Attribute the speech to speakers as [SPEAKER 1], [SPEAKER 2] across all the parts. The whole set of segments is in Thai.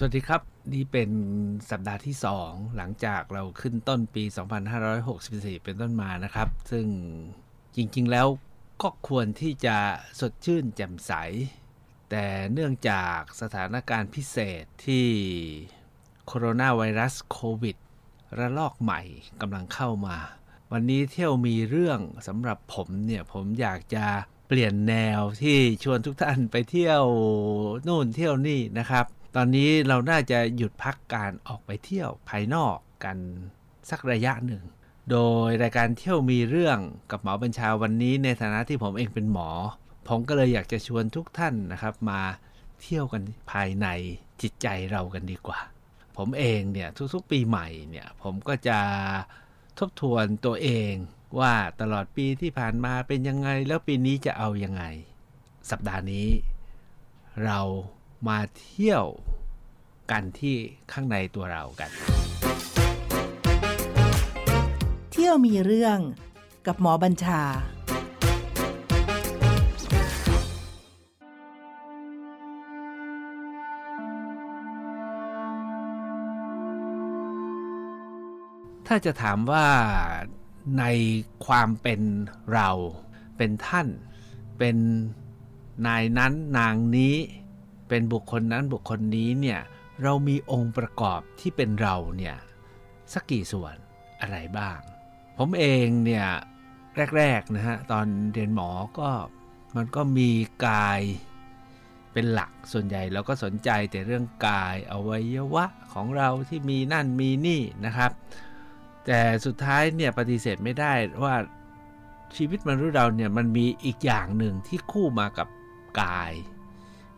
[SPEAKER 1] สวัสดีครับ นี่เป็นสัปดาห์ที่ 2 หลังจากเราขึ้นต้นปี 2564 เป็นต้นมานะครับ ซึ่งจริงๆแล้วก็ควรที่จะสดชื่นแจ่มใส แต่เนื่องจากสถานการณ์พิเศษที่โคโรนาไวรัสโควิด ระลอกใหม่กำลังเข้ามา วันนี้เที่ยวมีเรื่องสำหรับผมเนี่ย ผมอยากจะเปลี่ยนแนวที่ชวนทุกท่านไปเที่ยวนู่นเที่ยวนี่นะครับ ตอนนี้เราน่าจะหยุดพักการออกไปเที่ยวภายนอกกันสักระยะหนึ่ง โดยรายการเที่ยวมีเรื่องกับหมอบัญชาวันนี้ ในฐานะที่ผมเองเป็นหมอ ผมก็เลยอยากจะชวนทุกท่านนะครับ มาเที่ยวกันภายในจิตใจเรากันดีกว่า ผมเองเนี่ยทุกๆปีใหม่เนี่ยผมก็จะทบทวนตัวเองว่าตลอดปีที่ผ่านมาเป็นยังไงแล้วปีนี้จะเอายังไง สัปดาห์นี้ เรา มาเที่ยวกันที่ข้างในตัวเรากัน
[SPEAKER 2] เที่ยวมีเรื่องกับหมอบัญชา
[SPEAKER 1] ถ้าจะถามว่าในความเป็นเรา เป็นท่าน เป็นนายนั้นนางนี้ เป็นบุคคลนั้นบุคคลนี้เนี่ยเรามีองค์ประกอบที่เป็นเราเนี่ยสักกี่ส่วนอะไรบ้าง ผมเองเนี่ยแรกๆนะฮะตอนเรียนหมอก็มันก็มีกายเป็นหลักส่วนใหญ่เราก็สนใจแต่เรื่องกายอวัยวะของเราที่มีนั่นมีนี่นะครับ แต่สุดท้ายเนี่ยปฏิเสธไม่ได้ว่าชีวิตมนุษย์เราเนี่ยมันมีอีกอย่างหนึ่งที่คู่มากับกาย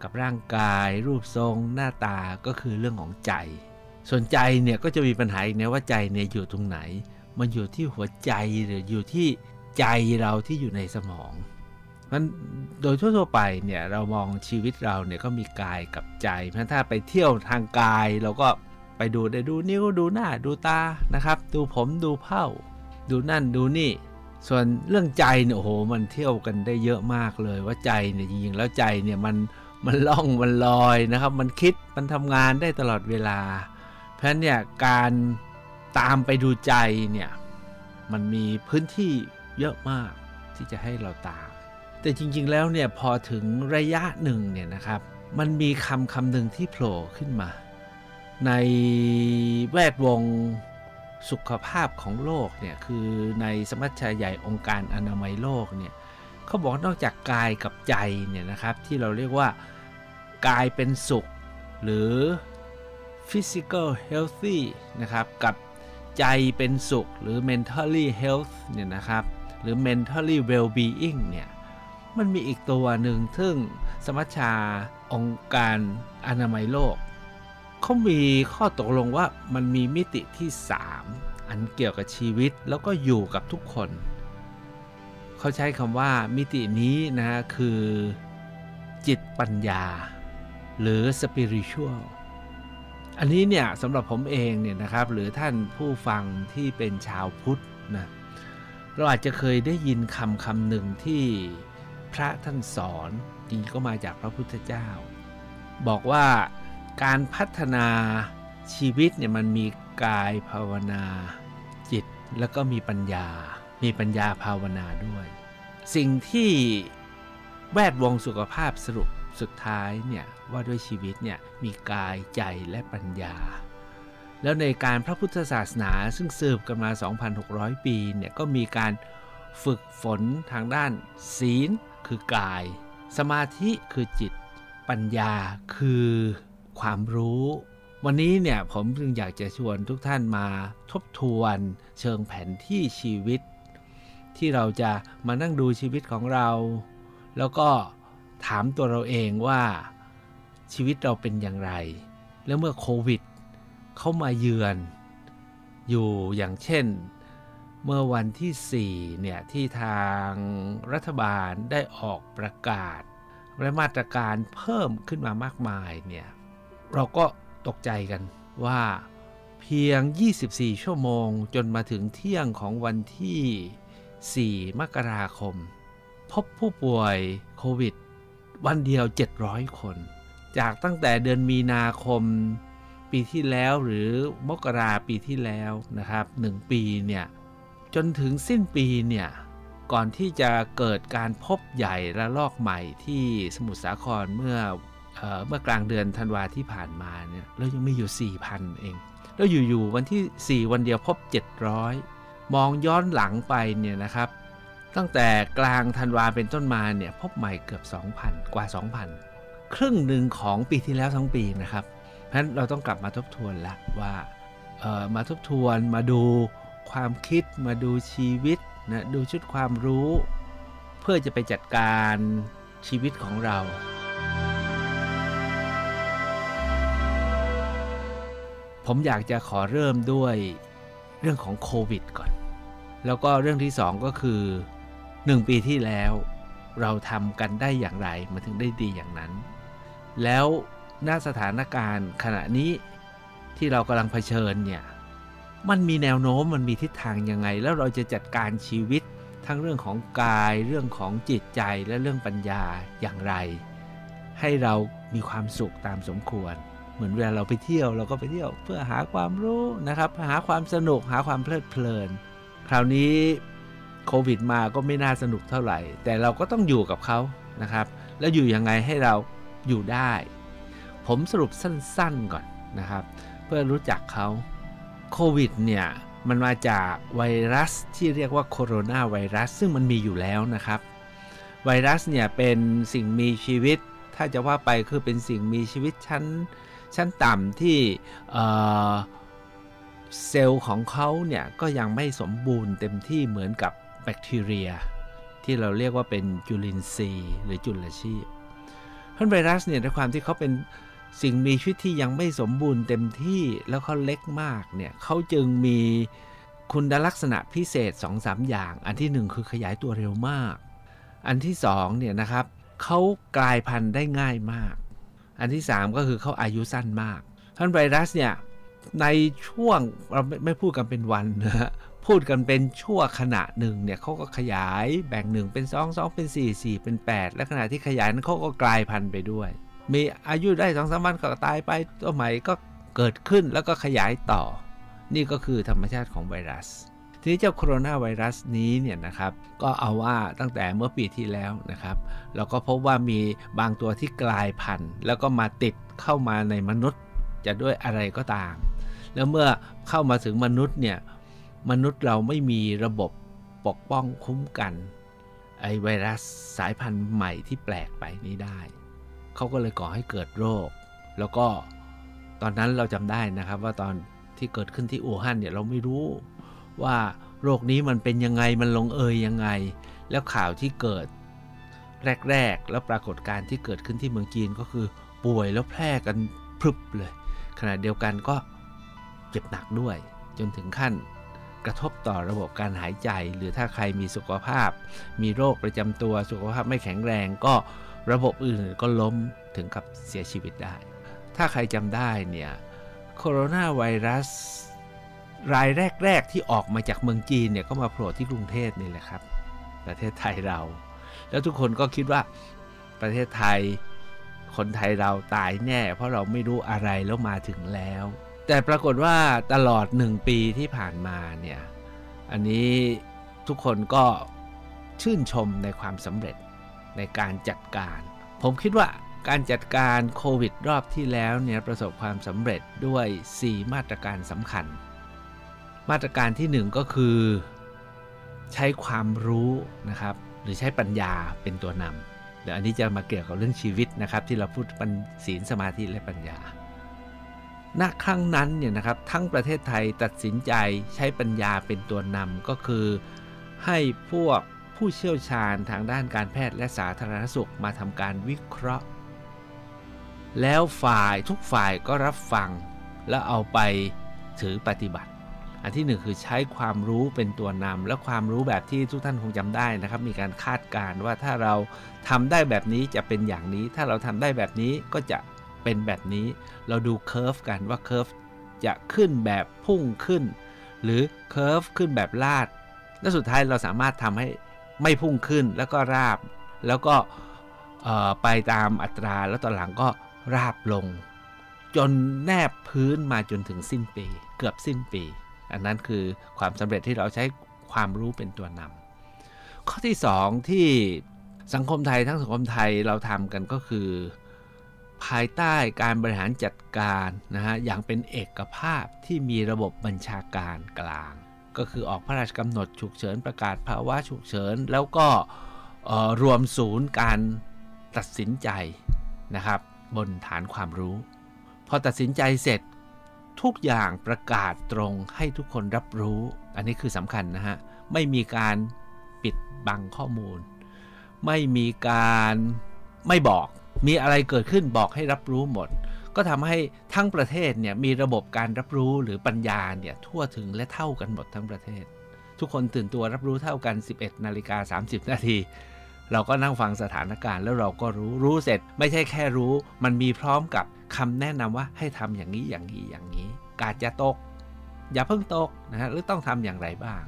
[SPEAKER 1] กับร่างกาย รูปทรง หน้าตาก็คือเรื่องของใจ ส่วนใจเนี่ยก็จะมีปัญหาอีกนะว่าใจเนี่ยอยู่ตรงไหน มันอยู่ที่หัวใจหรืออยู่ที่ใจเราที่อยู่ในสมองมันโดยทั่วๆไปเนี่ยเรามองชีวิตเราเนี่ยก็มีกายกับใจเพราะถ้าไปเที่ยวทางกายเราก็ไปดูได้ดูนิ้วดูหน้าดูตานะครับ ดูผมดูเผ้า ดูนั่นดูนี่ ส่วนเรื่องใจเนี่ยโอ้โหมันเที่ยวกันได้เยอะมากเลยว่าใจเนี่ยจริงๆแล้วใจเนี่ยมัน มันล่องมันลอยนะครับ มันคิดมันทำงานได้ตลอดเวลา เพราะฉะนั้นเนี่ยการตามไปดูใจเนี่ยมันมีพื้นที่เยอะมากที่จะให้เราตาม แต่จริงๆแล้วเนี่ยพอถึงระยะหนึ่งเนี่ยนะครับ มันมีคำคำหนึ่งที่โผล่ขึ้นมา ในแวดวงสุขภาพของโลกเนี่ยคือในสมัชชาใหญ่องค์การอนามัยโลกเนี่ย เขาบอกนอกจากกายกับใจเนี่ยนะครับที่เราเรียกว่ากายเป็นสุข หรือ physical healthy นะครับกับใจเป็นสุขหรือ mentally health เนี่ยนะครับหรือ mentally well-being เนี่ยมันมีอีกตัวหนึ่งซึ่งสมัชชาองค์การอนามัยโลกเขามีข้อตกลงว่ามันมีมิติที่ 3 อันเกี่ยวกับชีวิตแล้วก็อยู่กับทุกคน เขาใช้คำว่ามิตินี้นะฮะคือจิตปัญญา หรือ spiritual อันนี้เนี่ยสำหรับผมเองเนี่ยนะครับ หรือท่านผู้ฟังที่เป็นชาวพุทธนะเราอาจจะเคยได้ยินคำคำหนึ่งที่พระท่านสอนจริงก็มาจากพระพุทธเจ้า บอกว่าการพัฒนาชีวิตเนี่ยมันมีกายภาวนาจิตแล้วก็มีปัญญา มีปัญญาภาวนาด้วย สิ่งที่แวดวงสุขภาพสรุปสุดท้ายเนี่ยว่าด้วยชีวิตเนี่ยมีกายใจและปัญญา แล้วในการพระพุทธศาสนาซึ่งสืบกันมา 2,600 ปีเนี่ยก็มีการฝึกฝนทางด้านศีลคือกาย สมาธิคือจิต ปัญญาคือความรู้ วันนี้เนี่ยผมจึงอยากจะชวนทุกท่านมาทบทวนเชิงแผนที่ชีวิต ที่เราจะมานั่งดูชีวิตของเรา แล้วก็ถามตัวเราเองว่าชีวิตเราเป็นอย่างไร แล้วเมื่อโควิด เข้ามาเยือน อยู่อย่างเช่น เมื่อวันที่ 4 เนี่ย ที่ทางรัฐบาลได้ออกประกาศและมาตรการเพิ่มขึ้นมามากมายเนี่ย เราก็ตกใจกันว่าเพียง 24 ชั่วโมงจนมาถึงเที่ยงของวันที่ 4 มกราคม พบผู้ป่วยโควิด วันเดียว 700 คน จากตั้งแต่เดือนมีนาคมปีที่แล้วหรือมกราปีที่แล้วนะครับหนึ่งปีเนี่ย จนถึงสิ้นปีเนี่ย ก่อนที่จะเกิดการพบใหญ่ระลอกใหม่ที่สมุทรสาครเมื่อเออเมื่อกลางเดือนธันวาที่ผ่านมาเนี่ยเรายังมีอยู่ 4,000 เอง แล้วอยู่ๆวันที่ 4 วันเดียวพบ 700 มองย้อนหลังไปเนี่ยนะครับ ตั้งแต่กลางธันวาเป็นต้นมาเนี่ยพบใหม่เกือบ 2,000 กว่า 2,000 ครึ่งหนึ่งของปีที่แล้วทั้งปีนะครับเพราะฉะนั้นเราต้องกลับมาทบทวนละว่าเอ่อมาทบทวนมาดูความคิดมาดูชีวิตนะดูชุดความรู้ เพื่อจะไปจัดการชีวิตของเรา ผมอยากจะขอเริ่มด้วยเรื่องของโควิดก่อน แล้วก็เรื่องที่สองก็คือ 1 ปีที่แล้ว เราทำกันได้อย่างไรมันถึงได้ดีอย่างนั้น แล้วหน้าสถานการณ์ขณะนี้ที่เรากำลังเผชิญเนี่ยมันมีแนวโน้มมันมีทิศทางยังไง แล้วเราจะจัดการชีวิตทั้งเรื่องของกายเรื่องของจิตใจและเรื่องปัญญาอย่างไร ให้เรามีความสุขตามสมควร เหมือนเวลาเราไปเที่ยวเราก็ไปเที่ยวเพื่อหาความรู้นะครับ หาความสนุกหาความเพลิดเพลิน คราวนี้โควิดมาก็ไม่น่าสนุกเท่าไหร่ แต่เราก็ต้องอยู่กับเขานะครับ แล้วอยู่ยังไงให้เราอยู่ได้ ผมสรุปสั้นๆก่อนนะครับ เพื่อรู้จักเขาโควิดเนี่ยมันมาจากไวรัสที่เรียกว่าโคโรนาไวรัส ซึ่งมันมีอยู่แล้วนะครับ ไวรัสเนี่ยเป็นสิ่งมีชีวิต ถ้าจะว่าไปคือเป็นสิ่งมีชีวิตชั้นชั้นต่ำที่ เซลล์ของเขาเนี่ยก็ยังไม่สมบูรณ์เต็มที่เหมือนกับแบคทีเรีย ที่เราเรียกว่าเป็นจุลินทรีย์หรือจุลชีพเพราะไวรัสเนี่ยด้วยความที่เขาเป็นสิ่งมีชีวิตที่ยังไม่สมบูรณ์เต็มที่แล้วเขาเล็กมากเนี่ยเขาจึงมีคุณลักษณะพิเศษ 2-3อย่าง อันที่ 1 คือขยายตัวเร็วมาก อันที่2เนี่ยนะครับเขากลายพันธุ์ได้ง่ายมาก อันที่ 3 ก็คือเขาอายุสั้นมากท่านไวรัสเนี่ย ในช่วงเราไม่พูดกันเป็นวันนะฮะพูดกันเป็นชั่วขณะหนึ่งเนี่ยเขาก็ขยายแบ่งหนึ่งเป็น2 2เป็น4 4เป็น8และขณะที่ขยายนั้นเขาก็กลายพันธุ์ไปด้วย มีอายุได้สองสามวันก็ตายไปตัวใหม่ก็เกิดขึ้นแล้วก็ขยายต่อ นี่ก็คือธรรมชาติของไวรัส ทีนี้เจ้าโคโรนาไวรัสนี้เนี่ยนะครับก็เอาว่าตั้งแต่เมื่อปีที่แล้วนะครับ เราก็พบว่ามีบางตัวที่กลายพันธุ์ แล้วก็มาติดเข้ามาในมนุษย์จะด้วยอะไรก็ตาม แล้วเมื่อเข้ามาถึงมนุษย์เนี่ยมนุษย์เราไม่มีระบบปกป้องคุ้มกัน ไอไวรัสสายพันธุ์ใหม่ที่แปลกไปนี้ได้ เขาก็เลยก่อให้เกิดโรค แล้วก็ตอนนั้นเราจำได้นะครับว่าตอนที่เกิดขึ้นที่อู่ฮั่นเนี่ยเราไม่รู้ว่าโรคนี้มันเป็นยังไงมันลงเอยยังไง แล้วข่าวที่เกิดแรก ๆ แล้วปรากฏการณ์ที่เกิดขึ้นที่เมืองจีนก็คือป่วยแล้วแพร่กันพรึบเลย ขณะเดียวกันก็ เจ็บหนักด้วย จนถึงขั้นกระทบต่อระบบการหายใจ หรือถ้าใครมีสุขภาพ มีโรคประจำตัวสุขภาพไม่แข็งแรงก็ระบบอื่นก็ล้มถึงกับเสียชีวิตได้ ถ้าใครจำได้เนี่ยโคโรนาไวรัสรายแรก ๆ ที่ออกมาจากเมืองจีนเนี่ยก็มาโผล่ที่กรุงเทพนี่แหละครับ ประเทศไทยเรา แล้วทุกคนก็คิดว่าประเทศไทยคนไทยเราตายแน่ เพราะเราไม่รู้อะไรแล้วมาถึงแล้ว แต่ปรากฏว่าตลอดหนึ่งปีที่ผ่านมาเนี่ย อันนี้ทุกคนก็ชื่นชมในความสำเร็จในการจัดการ ผมคิดว่าการจัดการโควิดรอบที่แล้วเนี่ยประสบความสำเร็จด้วย 4 มาตรการสำคัญ มาตรการที่ 1 ก็คือ ใช้ความรู้นะครับ หรือใช้ปัญญาเป็นตัวนำเดี๋ยวอันนี้จะมาเกี่ยวกับเรื่องชีวิตนะครับ ที่เราพูดปัญศีลสมาธิและปัญญา ณครั้งนั้นเนี่ยนะครับทั้งประเทศไทยตัดสินใจใช้ปัญญาเป็นตัวนำก็คือ ให้พวกผู้เชี่ยวชาญทางด้านการแพทย์และสาธารณสุขมาทำการวิเคราะห์ แล้วฝ่ายทุกฝ่ายก็รับฟัง แล้วเอาไปถือปฏิบัติ อันที่หนึ่งคือใช้ความรู้เป็นตัวนำและความรู้แบบที่ทุกท่านคงจำได้นะครับ มีการคาดการณ์ว่าถ้าเราทำได้แบบนี้จะเป็นอย่างนี้ ถ้าเราทำได้แบบนี้ก็จะ เป็นแบบนี้ เราดู curve กันว่า curve จะขึ้นแบบพุ่งขึ้น หรือ curve ขึ้นแบบลาด และสุดท้ายเราสามารถทำให้ไม่พุ่งขึ้นแล้วก็ราบ แล้วก็ไปตามอัตราแล้วตอนหลังก็ราบลง จนแนบพื้นมาจนถึงสิ้นปี เกือบสิ้นปี อันนั้นคือความสำเร็จที่เราใช้ความรู้เป็นตัวนำข้อที่สองที่สังคมไทยทั้งสังคมไทยเราทำกันก็คือ ภายใต้การบริหารจัดการนะฮะอย่างเป็นเอกภาพที่มีระบบบัญชาการกลาง ก็คือออกพระราชกำหนดฉุกเฉินประกาศภาวะฉุกเฉิน แล้วก็รวมศูนย์การตัดสินใจนะครับบนฐานความรู้ พอตัดสินใจเสร็จทุกอย่างประกาศตรงให้ทุกคนรับรู้ อันนี้คือสำคัญนะฮะ ไม่มีการปิดบังข้อมูล ไม่มีการไม่บอก มีอะไรเกิดขึ้นบอกให้รับรู้หมด ก็ทำให้ทั้งประเทศเนี่ยมีระบบการรับรู้หรือปัญญาเนี่ยทั่วถึงและเท่ากันหมดทั้งประเทศ ทุกคนตื่นตัวรับรู้เท่ากัน 11นาฬิกา30 นาทีเราก็นั่งฟังสถานการณ์แล้วเราก็รู้รู้เสร็จ ไม่ใช่แค่รู้ มันมีพร้อมกับคำแนะนำว่าให้ทำอย่างนี้อย่างนี้อย่างนี้ กาดจะตก อย่าเพิ่งตกนะฮะหรือต้องทำอย่างไรบ้าง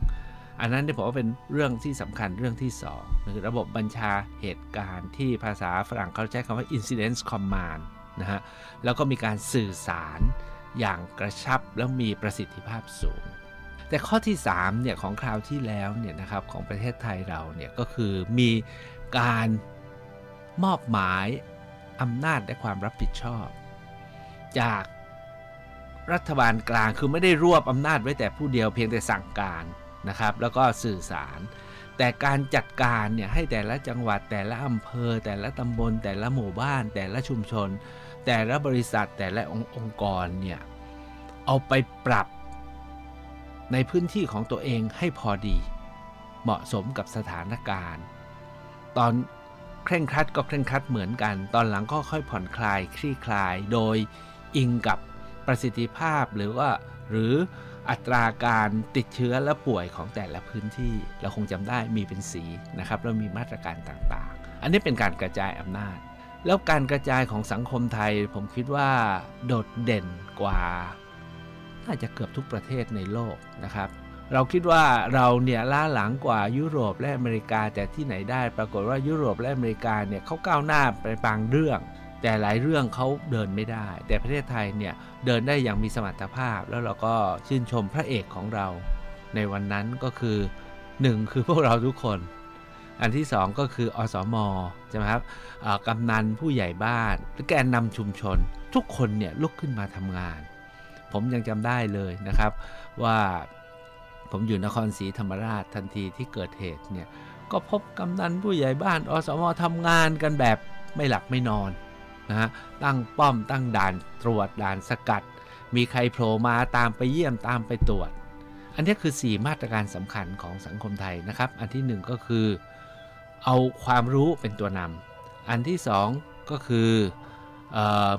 [SPEAKER 1] อันนั้นเนี่ผมว่าเป็นเรื่องที่สำคัญเรื่องที่2คือระบบบัญชาเหตุการณ์ที่ภาษาฝรั่งเขาใช้คำว่า incident command นะฮะแล้วก็มีการสื่อสารอย่างกระชับแล้วมีประสิทธิภาพสูง แต่ข้อที่3เนี่ยของคราวที่แล้วเนี่ยนะครับของประเทศไทยเราเนี่ยก็คือมีการมอบหมายอำนาจและความรับผิดชอบ จากรัฐบาลกลางคือไม่ได้รวบอำนาจไว้แต่ผู้เดียวเพียงแต่สั่งการ นะครับ แล้วก็สื่อสาร แต่การจัดการเนี่ยให้แต่ละจังหวัดแต่ละอำเภอ แต่ละตำบล แต่ละหมู่บ้าน แต่ละชุมชน แต่ละบริษัทแต่ละององค์กรเนี่ยเอาไปปรับในพื้นที่ของตัวเองให้พอดี เหมาะสมกับสถานการณ์ ตอนเคร่งครัดก็เคร่งครัดเหมือนกัน ตอนหลังก็ค่อยผ่อนคลายคลี่คลาย โดยอิงกับประสิทธิภาพหรือว่าหรือ อัตราการติดเชื้อและป่วยของแต่ละพื้นที่เราคงจำได้มีเป็นสีนะครับแล้วมีมาตรการต่างๆ อันนี้เป็นการกระจายอำนาจ แล้วการกระจายของสังคมไทย ผมคิดว่าโดดเด่นกว่าน่าจะเกือบทุกประเทศในโลกนะครับ เราคิดว่าเราเนี่ยล้าหลังกว่ายุโรปและอเมริกาแต่ที่ไหนได้ ปรากฏว่ายุโรปและอเมริกาเนี่ยเขาก้าวหน้าไปบางเรื่อง แต่หลายเรื่องเขาเดินไม่ได้ แต่ประเทศไทยเนี่ยเดินได้อย่างมีสมรรถภาพ แล้วเราก็ชื่นชมพระเอกของเรา ในวันนั้นก็คือ 1 คือพวกเราทุกคน อันที่ 2 ก็คืออสมใช่ไหมครับกำนันผู้ใหญ่บ้านหรือแกนนำชุมชน ทุกคนเนี่ยลุกขึ้นมาทำงาน ผมยังจำได้เลยนะครับว่าผมอยู่นครศรีธรรมราชทันทีที่เกิดเหตุเนี่ยก็พบกำนันผู้ใหญ่บ้าน อสมทำงานกันแบบไม่หลับไม่นอน นะฮะตั้งป้อมตั้งด่านตรวจด่านสกัด มีใครโผล่มาตามไปเยี่ยมตามไปตรวจ อันนี้คือ 4 มาตรการสำคัญของสังคมไทยนะครับ อันที่ 1 ก็คือ เอาความรู้เป็นตัวนำอันที่ 2 ก็คือ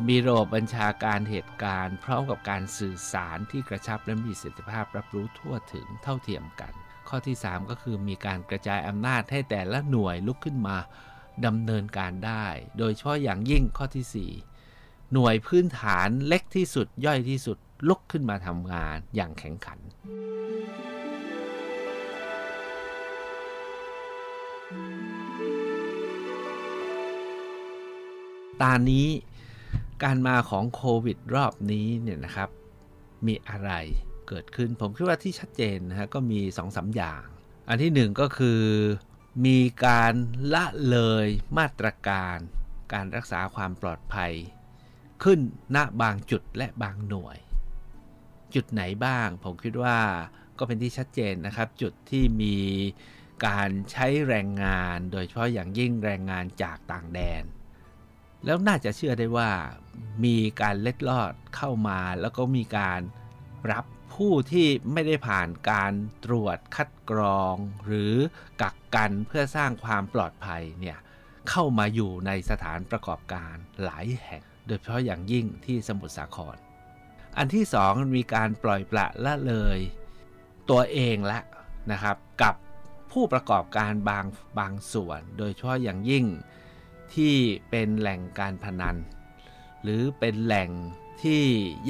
[SPEAKER 1] มีระบบบัญชาการเหตุการณ์ พร้อมกับการสื่อสารที่กระชับและมีประสิทธิภาพรับรู้ทั่วถึงเท่าเทียมกัน ข้อที่ 3 ก็คือมีการกระจายอำนาจให้แต่ละหน่วยลุกขึ้นมา ดำเนินการได้ โดยเฉพาะอย่างยิ่งข้อที่ 4 หน่วยพื้นฐานเล็กที่สุดย่อยที่สุดลุกขึ้นมาทำงานอย่างแข็งขัน ตานี้การมาของโควิดรอบนี้เนี่ยนะครับ มีอะไรเกิดขึ้น ผมคิดว่าที่ชัดเจนนะฮะก็มี2อสอย่าง อันที่หนึ่งก็คือ มีการละเลยมาตรการการรักษาความปลอดภัย ขึ้นณบางจุดและบางหน่วย จุดไหนบ้าง ผมคิดว่าก็เป็นที่ชัดเจนนะครับ จุดที่มีการใช้แรงงาน โดยเฉพาะอย่างยิ่งแรงงานจากต่างแดน แล้วน่าจะเชื่อได้ว่ามีการเล็ดลอดเข้ามาแล้วก็มีการ รับผู้ที่ไม่ได้ผ่านการตรวจคัดกรอง หรือกักกันเพื่อสร้างความปลอดภัยเนี่ยเข้ามาอยู่ในสถานประกอบการหลายแห่ง โดยเฉพาะอย่างยิ่งที่สมุทรสาคร อันที่สองมีการปล่อยปละละเลย ตัวเองละนะครับ กับผู้ประกอบการบางบางส่วน โดยเฉพาะอย่างยิ่งที่เป็นแหล่งการพนัน หรือเป็นแหล่ง ที่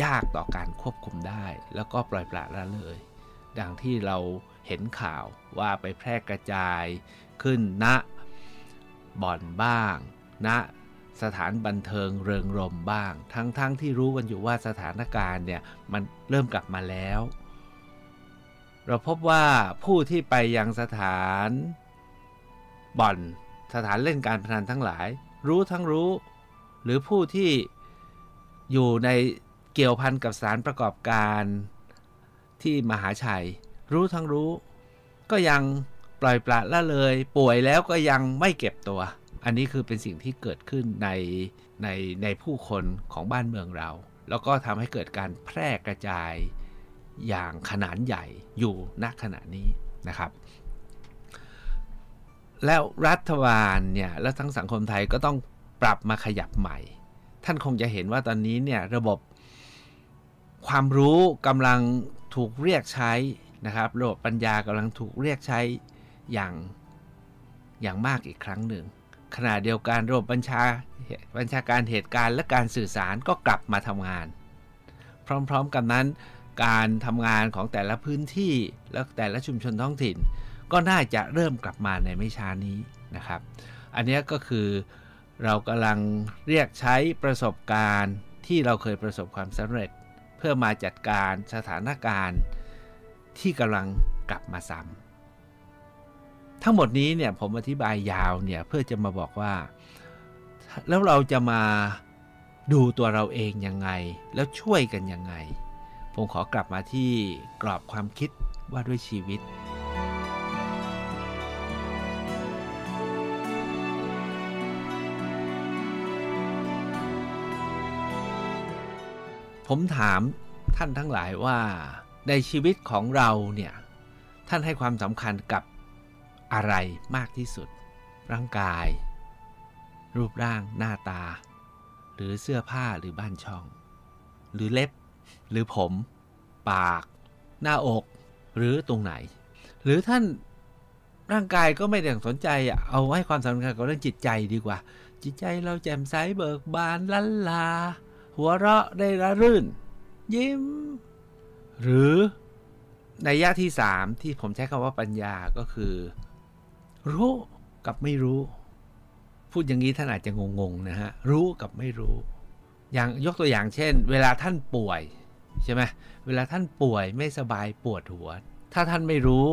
[SPEAKER 1] ยากต่อการควบคุมได้ แล้วก็ปล่อยปละละเลย ดังที่เราเห็นข่าวว่าไปแพร่กระจายขึ้นณบ่อนบ้างณสถานบันเทิงเริงรมบ้าง ทั้งๆทที่รู้กันอยู่ว่าสถานการณ์เนี่ยมันเริ่มกลับมาแล้ว เราพบว่าผู้ที่ไปยังสถานบ่อนสถานเล่นการพนันทั้งหลาย รู้ทั้งรู้ หรือผู้ที่ อยู่ในเกี่ยวพันกับสานประกอบการที่มหาชัย รู้ทั้งรู้ ก็ยังปล่อยปละละเลย ป่วยแล้วก็ยังไม่เก็บตัว อันนี้คือเป็นสิ่งที่เกิดขึ้นในในในผู้คนของบ้านเมืองเรา แล้วก็ทำให้เกิดการแพร่กระจายอย่างขนาดใหญ่อยู่ณขณะนี้นะครับ แล้วรัฐบาลเนี่ยแล้วทั้งสังคมไทยก็ต้องปรับมาขยับใหม่ ท่านคงจะเห็นว่าตอนนี้เนี่ยระบบความรู้กำลังถูกเรียกใช้นะครับ ระบบปัญญากำลังถูกเรียกใช้อย่างอย่างมากอีกครั้งหนึ่งขณะเดียวกันระบบบัญชาบัญชาการเหตุการณ์และการสื่อสารก็กลับมาทำงาน พร้อมๆกันนั้น การทำงานของแต่ละพื้นที่และแต่ละชุมชนท้องถิ่น ก็น่าจะเริ่มกลับมาในไม่ช้านี้นะครับ อันนี้ก็คือ เรากำลังเรียกใช้ประสบการณ์ที่เราเคยประสบความสำเร็จ เพื่อมาจัดการสถานการณ์ที่กำลังกลับมาซ้ำทั้งหมดนี้เนี่ยผมอธิบายยาวเนี่ยเพื่อจะมาบอกว่า แล้วเราจะมาดูตัวเราเองยังไง แล้วช่วยกันยังไง ผมขอกลับมาที่กรอบความคิดว่าด้วยชีวิต ผมถามท่านทั้งหลายว่าในชีวิตของเราเนี่ย ท่านให้ความสำคัญกับอะไรมากที่สุด ร่างกาย รูปร่างหน้าตา หรือเสื้อผ้าหรือบ้านช่อง หรือเล็บ หรือผม ปาก หน้าอกหรือตรงไหน หรือท่านร่างกายก็ไม่ได้สนใจเอาให้ความสำคัญกับเรื่องจิตใจดีกว่า จิตใจเราแจ่มใสเบิกบานลันลา หัวเราะได้ระรื่น ยิ้ม หรือในยะที่สามที่ผมใช้คำว่าปัญญาก็คือ รู้กับไม่รู้ พูดอย่างนี้ท่านอาจจะงงๆนะฮะรู้กับไม่รู้ อย่างยกตัวอย่างเช่น เวลาท่านป่วยใช่ไหมเวลาท่านป่วยไม่สบายปวดหัว ถ้าท่านไม่รู้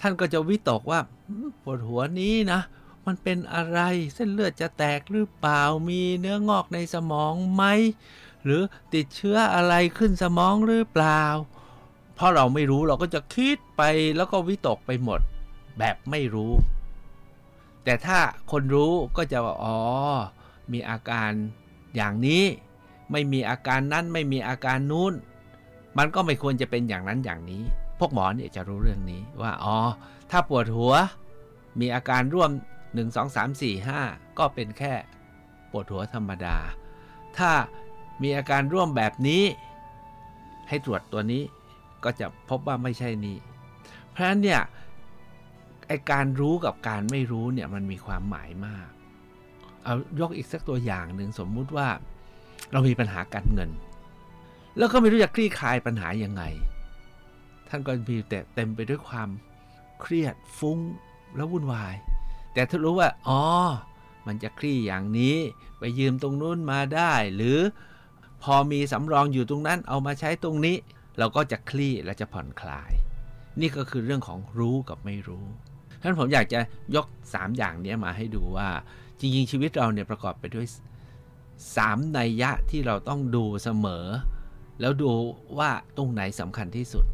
[SPEAKER 1] ท่านก็จะวิตกว่าปวดหัวนี้นะ มันเป็นอะไรเส้นเลือดจะแตกหรือเปล่ามีเนื้องอกในสมองไหมหรือติดเชื้ออะไรขึ้นสมองหรือเปล่า เพราะเราไม่รู้เราก็จะคิดไปแล้วก็วิตกไปหมด แบบไม่รู้ แต่ถ้าคนรู้ก็จะว่าอ๋อ มีอาการอย่างนี้ ไม่มีอาการนั้นไม่มีอาการนู้น มันก็ไม่ควรจะเป็นอย่างนั้นอย่างนี้ พวกหมอเนี่ยจะรู้เรื่องนี้ว่าอ๋อถ้าปวดหัว มีอาการร่วม 1 2 3 4 5 ก็เป็นแค่ปวดหัวธรรมดา ถ้ามีอาการร่วมแบบนี้ ให้ตรวจตัวนี้ก็จะพบว่าไม่ใช่นี้เพราะฉะนั้นเนี่ยไอการรู้กับการไม่รู้เนี่ยมันมีความหมายมาก เอายกอีกสักตัวอย่างหนึ่งสมมุติว่า เรามีปัญหาการเงิน แล้วก็ไม่รู้จะคลี่คลายปัญหายังไง ท่านก็มีแต่เต็มไปด้วยความเครียดฟุ้งแล้ววุ่นวาย แต่ถ้ารู้ว่า อ๋อ มันจะคลี่อย่างนี้ ไปยืมตรงนู้นมาได้ หรือพอมีสำรองอยู่ตรงนั้นเอามาใช้ตรงนี้ เราก็จะคลี่และจะผ่อนคลาย นี่ก็คือเรื่องของรู้กับไม่รู้ท่านผมอยากจะยก 3 อย่างนี้มาให้ดูว่า จริงๆ ชีวิตเราเนี่ยประกอบไปด้วย 3 นัยยะที่เราต้องดูเสมอ แล้วดูว่าตรงไหนสำคัญที่สุด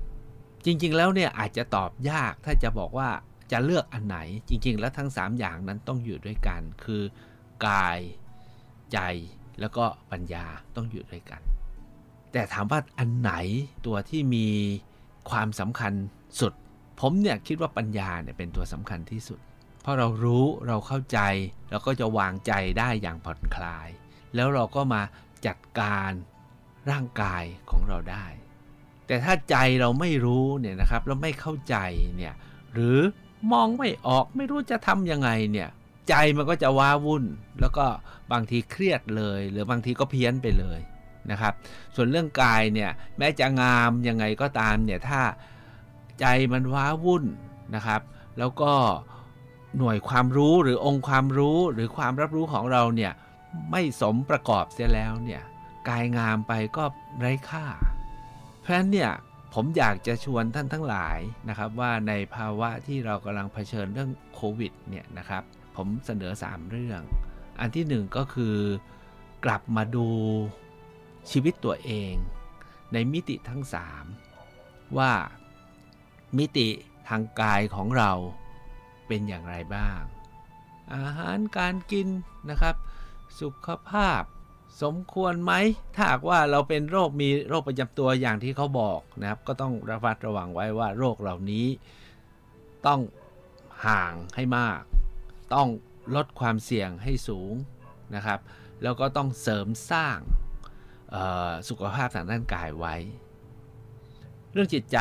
[SPEAKER 1] จริงๆ แล้วเนี่ยอาจจะตอบยากถ้าจะบอกว่า จะเลือกอันไหนจริง ๆ แล้วทั้ง 3 อย่างนั้นต้องอยู่ด้วยกัน คือกายใจแล้วก็ปัญญาต้องอยู่ด้วยกัน แต่ถามว่าอันไหนตัวที่มีความสำคัญสุด ผมเนี่ยคิดว่าปัญญาเนี่ยเป็นตัวสำคัญที่สุด เพราะเรารู้เราเข้าใจเราก็จะวางใจได้อย่างผ่อนคลาย แล้วเราก็มาจัดการร่างกายของเราได้ แต่ถ้าใจเราไม่รู้เนี่ยนะครับ เราไม่เข้าใจเนี่ยหรือ มองไม่ออกไม่รู้จะทำยังไงเนี่ย ใจมันก็จะว้าวุ่น แล้วก็บางทีเครียดเลย หรือบางทีก็เพี้ยนไปเลยนะครับ ส่วนเรื่องกายเนี่ยแม้จะงามยังไงก็ตามเนี่ยถ้าใจมันว้าวุ่นนะครับ แล้วก็หน่วยความรู้หรือองค์ความรู้หรือความรับรู้ของเราเนี่ยไม่สมประกอบเสียแล้วเนี่ยกายงามไปก็ไร้ค่า เพราะฉะนั้นเนี่ย ผมอยากจะชวนท่านทั้งหลายนะครับ ว่าในภาวะที่เรากำลังเผชิญเรื่องโควิดเนี่ยนะครับ ผมเสนอ 3 เรื่อง อันที่ 1 ก็คือกลับมาดูชีวิตตัวเอง ในมิติทั้ง 3 ว่ามิติทางกายของเราเป็นอย่างไรบ้าง อาหารการกินนะครับ สุขภาพ สมควรไหมถ้าหากว่าเราเป็นโรคมีโรคประจำตัวอย่างที่เขาบอกนะครับ ก็ต้องระมัดระวังไว้ว่าโรคเหล่านี้ต้องห่างให้มาก ต้องลดความเสี่ยงให้สูงนะครับ แล้วก็ต้องเสริมสร้างสุขภาพทางด้านกายไว้ เรื่องจิตใจ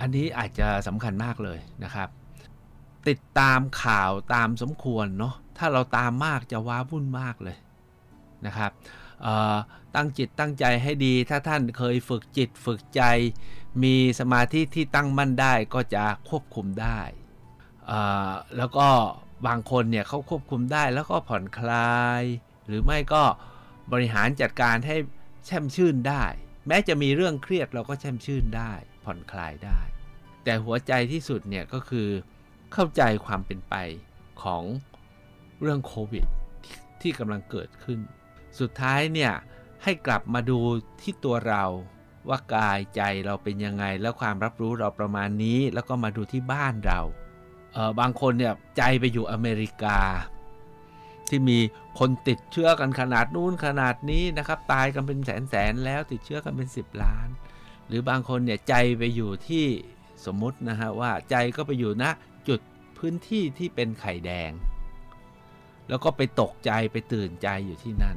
[SPEAKER 1] อันนี้อาจจะสำคัญมากเลยนะครับ ติดตามข่าวตามสมควรเนาะถ้าเราตามมากจะว้าวุ่นมากเลย นะครับตั้งจิตตั้งใจให้ดี ถ้าท่านเคยฝึกจิตฝึกใจ มีสมาธิที่ตั้งมั่นได้ก็จะควบคุมได้แล้วก็บางคนเนี่ยเขาควบคุมได้แล้วก็ผ่อนคลาย หรือไม่ก็บริหารจัดการให้แช่มชื่นได้ แม้จะมีเรื่องเครียดเราก็แช่มชื่นได้ ผ่อนคลายได้ แต่หัวใจที่สุดเนี่ยก็คือเข้าใจความเป็นไปของเรื่องโควิดที่กำลังเกิดขึ้น สุดท้ายเนี่ยให้กลับมาดูที่ตัวเราว่ากายใจเราเป็นยังไง แล้วความรับรู้เราประมาณนี้ แล้วก็มาดูที่บ้านเราเออบางคนเนี่ยใจไปอยู่อเมริกา ที่มีคนติดเชื้อกันขนาดนู้นขนาดนี้นะครับ ตายกันเป็นแสนแสนแล้วติดเชื้อกันเป็น 10 ล้าน หรือบางคนเนี่ยใจไปอยู่ที่สมมุตินะฮะว่าใจก็ไปอยู่ณนะจุดพื้นที่ที่เป็นไข่แดง แล้วก็ไปตกใจไปตื่นใจอยู่ที่นั่น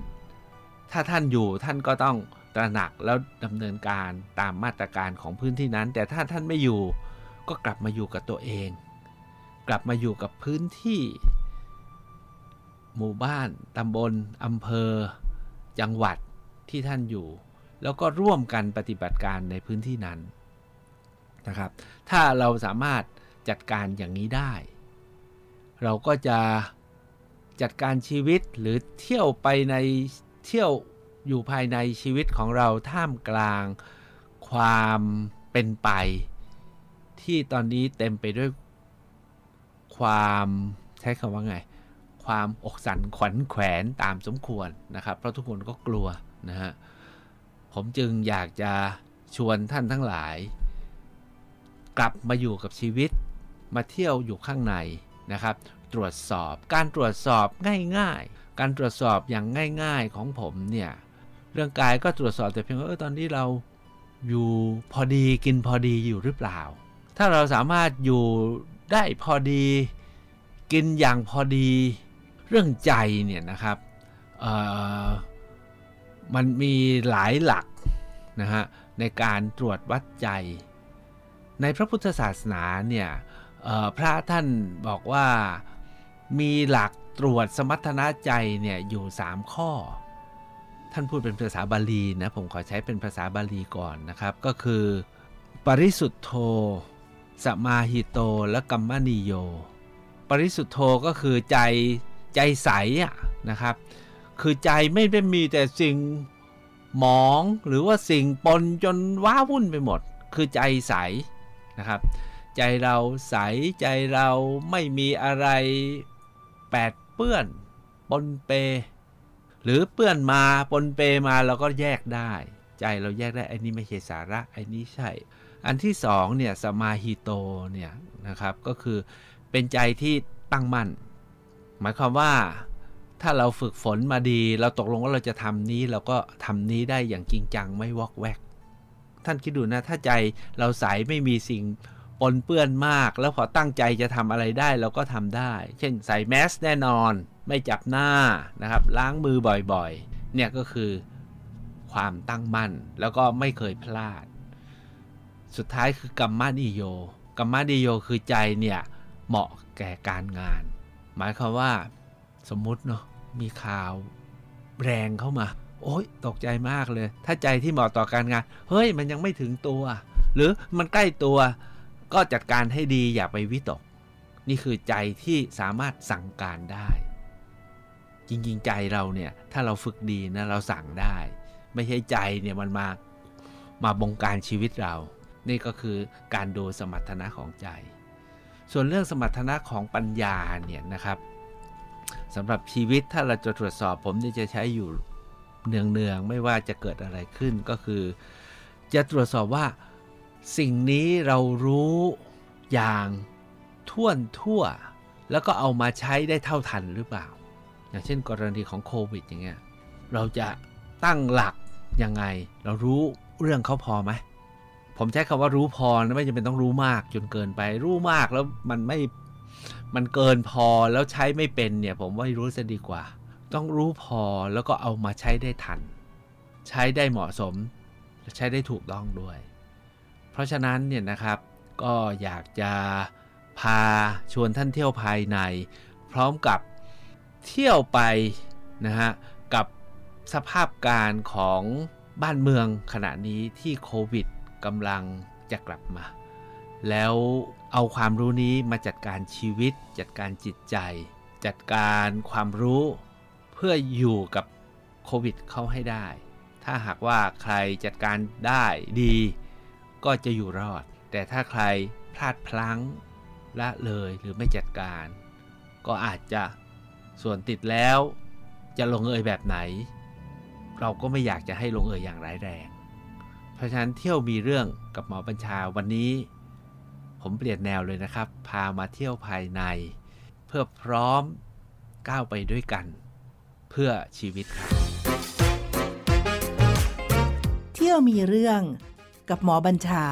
[SPEAKER 1] ถ้าท่านอยู่ท่านก็ต้องตระหนักแล้วดำเนินการตามมาตรการของพื้นที่นั้น แต่ถ้าท่านไม่อยู่ก็กลับมาอยู่กับตัวเอง กลับมาอยู่กับพื้นที่ หมู่บ้านตำบลอำเภอ จังหวัดที่ท่านอยู่ แล้วก็ร่วมกันปฏิบัติการในพื้นที่นั้นนะครับ ถ้าเราสามารถจัดการอย่างนี้ได้ เราก็จะจัดการชีวิตหรือเที่ยวไปใน เที่ยวอยู่ภายในชีวิตของเราท่ามกลางความเป็นไป ที่ตอนนี้เต็มไปด้วยความใช้คำว่าไง ความอกสันขวัญแขวนตามสมควรนะครับ เพราะทุกคนก็กลัวนะฮะผมจึงอยากจะชวนท่านทั้งหลาย กลับมาอยู่กับชีวิตมาเที่ยวอยู่ข้างในนะครับ ตรวจสอบการตรวจสอบง่ายๆ การตรวจสอบอย่างง่าย ๆของผมเนี่ยเรื่องกายก็ตรวจสอบแต่เพียงว่าเออตอนนี้เราอยู่พอดีกินพอดีอยู่หรือเปล่า ถ้าเราสามารถอยู่ได้พอดี กินอย่างพอดีเรื่องใจเนี่ยนะครับมันมีหลายหลักนะฮะในการตรวจวัดใจ ในพระพุทธศาสนาเนี่ยพระท่านบอกว่ามีหลัก ตรวจสมรรถนะใจเนี่ยอยู่ 3 ข้อ ท่านพูดเป็นภาษาบาลีนะผมขอใช้เป็นภาษาบาลีก่อนนะครับ ก็คือ ปริสุทธโธสมาหิโตและกัมมนิโย ปริสุทธโธก็คือใจใจใสอะนะครับ คือใจไม่ได้มีแต่สิ่งหมองหรือว่าสิ่งปนจนว้าวุ่นไปหมด คือใจใสนะครับ ใจเราใสใจเราไม่มีอะไรแปด เปื้อนปนเป หรือเปื้อนมาปนเปมาเราก็แยกได้ ใจเราแยกได้ไอ้นี้ไม่ใช่สาระไอ้นี้ใช่ อันที่สองเนี่ยสมาฮิโตเนี่ยนะครับก็คือเป็นใจที่ตั้งมั่น หมายความว่าถ้าเราฝึกฝนมาดี เราตกลงว่าเราจะทำนี้เราก็ทำนี้ได้อย่างจริงจังไม่วอกแวก ท่านคิดดูนะถ้าใจเราใสไม่มีสิ่ง ปนเปื้อนมาก แล้วพอตั้งใจจะทำอะไรได้เราก็ทำได้ เช่นใส่แมสแน่นอน ไม่จับหน้านะครับ ล้างมือบ่อยๆ เนี่ยก็คือความตั้งมั่นแล้วก็ไม่เคยพลาด สุดท้ายคือกรรมนิโยกรรมนิโยคือใจเนี่ยเหมาะแก่การงาน หมายความว่าสมมุติเนาะมีข่าวแรงเข้ามา โอ๊ยตกใจมากเลย ถ้าใจที่เหมาะต่อการงาน เฮ้ยมันยังไม่ถึงตัว หรือมันใกล้ตัว ก็จัดการให้ดีอย่าไปวิตก นี่คือใจที่สามารถสั่งการได้ จริงๆใจเราเนี่ย ถ้าเราฝึกดีนะเราสั่งได้ ไม่ใช่ใจเนี่ยมันมามาบงการชีวิตเรา นี่ก็คือการดูสมรรถนะของใจ ส่วนเรื่องสมรรถนะของปัญญาเนี่ยนะครับสำหรับชีวิตถ้าเราจะตรวจสอบผมจะใช้อยู่เนืองๆไม่ว่าจะเกิดอะไรขึ้นก็คือ จะตรวจสอบว่า สิ่งนี้เรารู้อย่างท่วนทั่ว แล้วก็เอามาใช้ได้เท่าทันหรือเปล่า อย่างเช่น กรณีของโควิดอย่างเงี้ยเราจะตั้งหลักยังไง เรารู้เรื่องเขาพอไหมผมใช้คำว่ารู้พอนะไม่จำเป็นต้องรู้มากจนเกินไป รู้มากแล้วมันไม่มันเกินพอแล้วใช้ไม่เป็นเนี่ย ผมว่ารู้จะดีกว่า ต้องรู้พอแล้วก็เอามาใช้ได้ทัน ใช้ได้เหมาะสม ใช้ได้ถูกต้องด้วย เพราะฉะนั้นเนี่ยนะครับก็อยากจะพาชวนท่านเที่ยวภายใน พร้อมกับเที่ยวไปนะฮะกับสภาพการของบ้านเมืองขณะนี้ที่โควิดกำลังจะกลับมา แล้วเอาความรู้นี้มาจัดการชีวิต จัดการจิตใจ จัดการความรู้เพื่ออยู่กับโควิดเข้าให้ได้ ถ้าหากว่าใครจัดการได้ดี ก็จะอยู่รอด แต่ถ้าใครพลาดพลั้งละเลยหรือไม่จัดการ ก็อาจจะส่วนติดแล้วจะลงเอยแบบไหน เราก็ไม่อยากจะให้ลงเอยอย่างร้ายแรง เพราะฉะนั้นเที่ยวมีเรื่องกับหมอบัญชาวันนี้ ผมเปลี่ยนแนวเลยนะครับ พามาเที่ยวภายใน เพื่อพร้อมก้าวไปด้วยกัน เพื่อชีวิตครับ
[SPEAKER 2] เที่ยวมีเรื่อง กับหมอบัญชา